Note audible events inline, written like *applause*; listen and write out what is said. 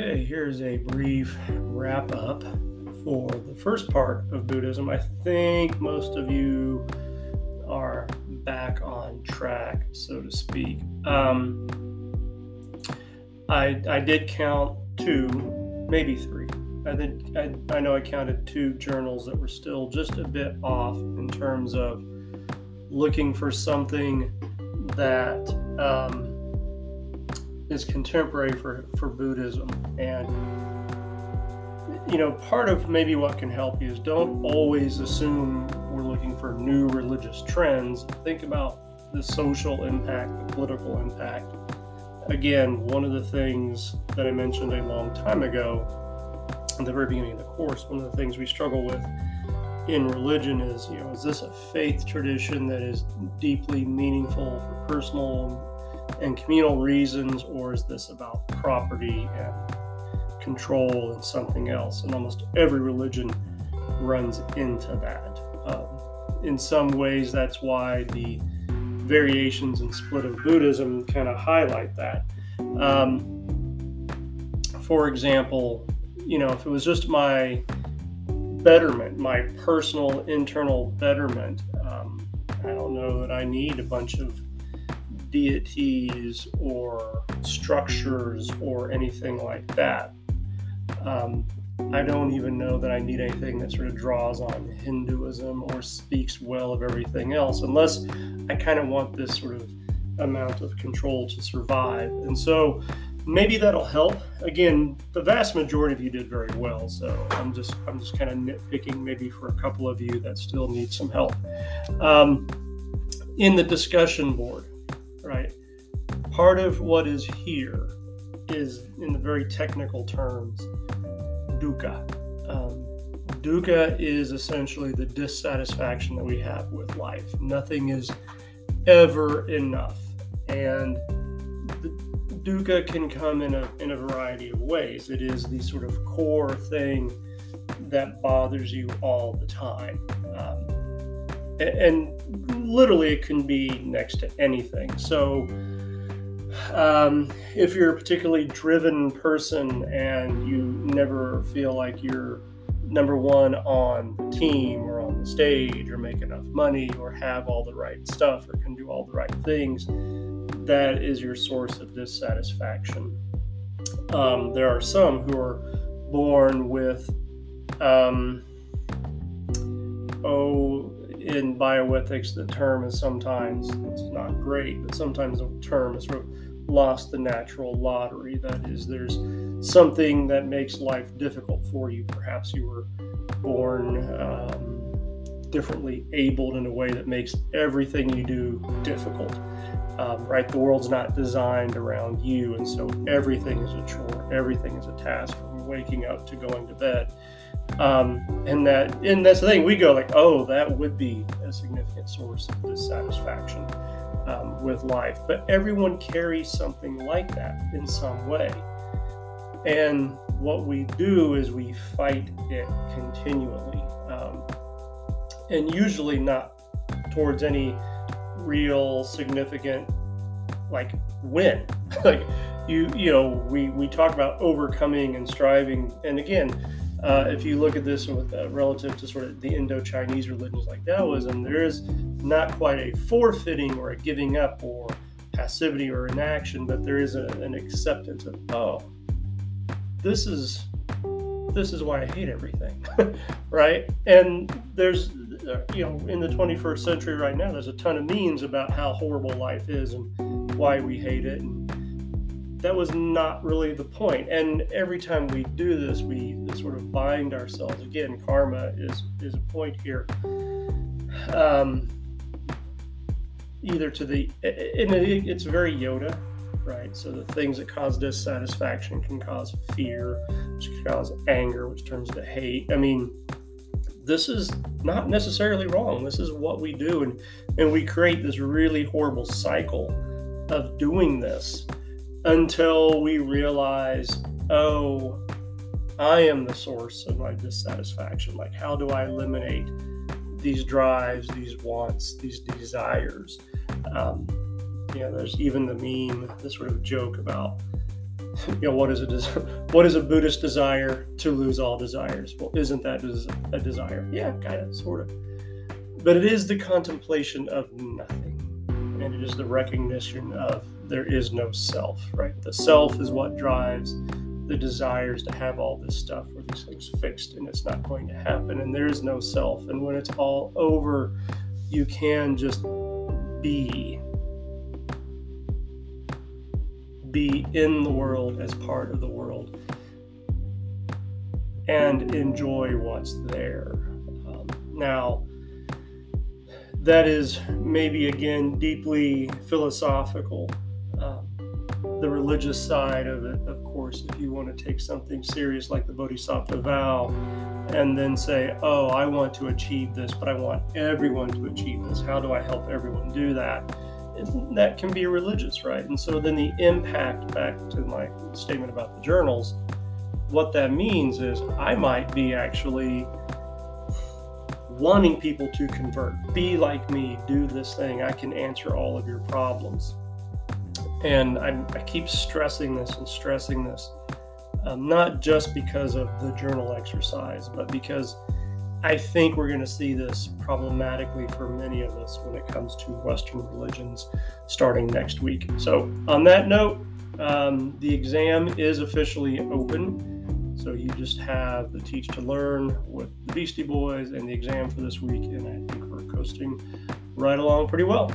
Okay, here's a brief wrap up for the first part of Buddhism. I think most of you are back on track, so to speak. Um, I, I did count two, maybe three. I think I, I know I counted two journals that were still just a bit off in terms of looking for something that um, is contemporary for, for Buddhism. And, you know, part of maybe what can help you is don't always assume we're looking for new religious trends. Think about the social impact, the political impact. Again, one of the things that I mentioned a long time ago, at the very beginning of the course, one of the things we struggle with in religion is, you know, is this a faith tradition that is deeply meaningful for personal and communal reasons, or is this about property and control and something else? And almost every religion runs into that. Um, in some ways, that's why the variations and split of Buddhism kind of highlight that. Um, for example, you know, if it was just my betterment, my personal internal betterment, um, I don't know that I need a bunch of deities or structures or anything like that. Um, I don't even know that I need anything that sort of draws on Hinduism or speaks well of everything else, unless I kind of want this sort of amount of control to survive. And so maybe that'll help. Again, the vast majority of you did very well, so I'm just I'm just kind of nitpicking maybe for a couple of you that still need some help. Um, in the discussion board, right? Part of what is here is, in the very technical terms, dukkha. Um, dukkha is essentially the dissatisfaction that we have with life. Nothing is ever enough. And the dukkha can come in a, in a variety of ways. It is the sort of core thing that bothers you all the time. Um, and literally it can be next to anything. So, um, if you're a particularly driven person and you never feel like you're number one on the team or on the stage or make enough money or have all the right stuff or can do all the right things, that is your source of dissatisfaction. Um, there are some who are born with, um, oh, in bioethics, the term is sometimes it's not great, but sometimes the term is sort of lost the natural lottery. That is, there's something that makes life difficult for you. Perhaps you were born um, differently abled in a way that makes everything you do difficult. Um, right? The world's not designed around you, and so everything is a chore, everything is a task from waking up to going to bed. Um, and that and that's the thing. We go like oh that would be a significant source of dissatisfaction um, with life. But everyone carries something like that in some way. And what we do is we fight it continually. Um, and usually not towards any real significant like win. *laughs* Like you you know we we talk about overcoming and striving. And again uh, if you look at this with, uh, relative to sort of the Indo-Chinese religions like Taoism, there is not quite a forfeiting or a giving up or passivity or inaction, but there is a, an acceptance of oh, this is this is why I hate everything, *laughs* right? And there's uh, you know in the 21st century right now, there's a ton of memes about how horrible life is and why we hate it. And, that was not really the point. And every time we do this, we sort of bind ourselves. Again, karma is is a point here. Um, either to the and it's very Yoda, right? So the things that cause dissatisfaction can cause fear, which can cause anger, which turns to hate. I mean, this is not necessarily wrong. This is what we do, and and we create this really horrible cycle of doing this until we realize, oh, I am the source of my dissatisfaction. Like, how do I eliminate these drives, these wants, these desires? Um, you know, there's even the meme, the sort of joke about you know, what is a *laughs* what is a Buddhist desire to lose all desires? Well, isn't that a desire? Yeah, kind of, sort of. But it is the contemplation of nothing, and it is the recognition of there is no self. Right, the self is what drives the desires to have all this stuff or these things fixed, and it's not going to happen. And there is no self. And when it's all over, you can just be be in the world as part of the world and enjoy what's there. Um, now, that is maybe again deeply philosophical. The religious side of it, of course, if you want to take something serious like the Bodhisattva vow and then say, Oh, I want to achieve this, but I want everyone to achieve this. How do I help everyone do that? that can be religious, right? And so then the impact, back to my statement about the journals, what that means is I might be actually wanting people to convert, be like me, do this thing. I can answer all of your problems. And I, I keep stressing this and stressing this, um, not just because of the journal exercise, but because I think we're going to see this problematically for many of us when it comes to Western religions starting next week. So, on that note, um, the exam is officially open. So, you just have the Teach to Learn with the Beastie Boys and the exam for this week. And I think we're coasting right along pretty well.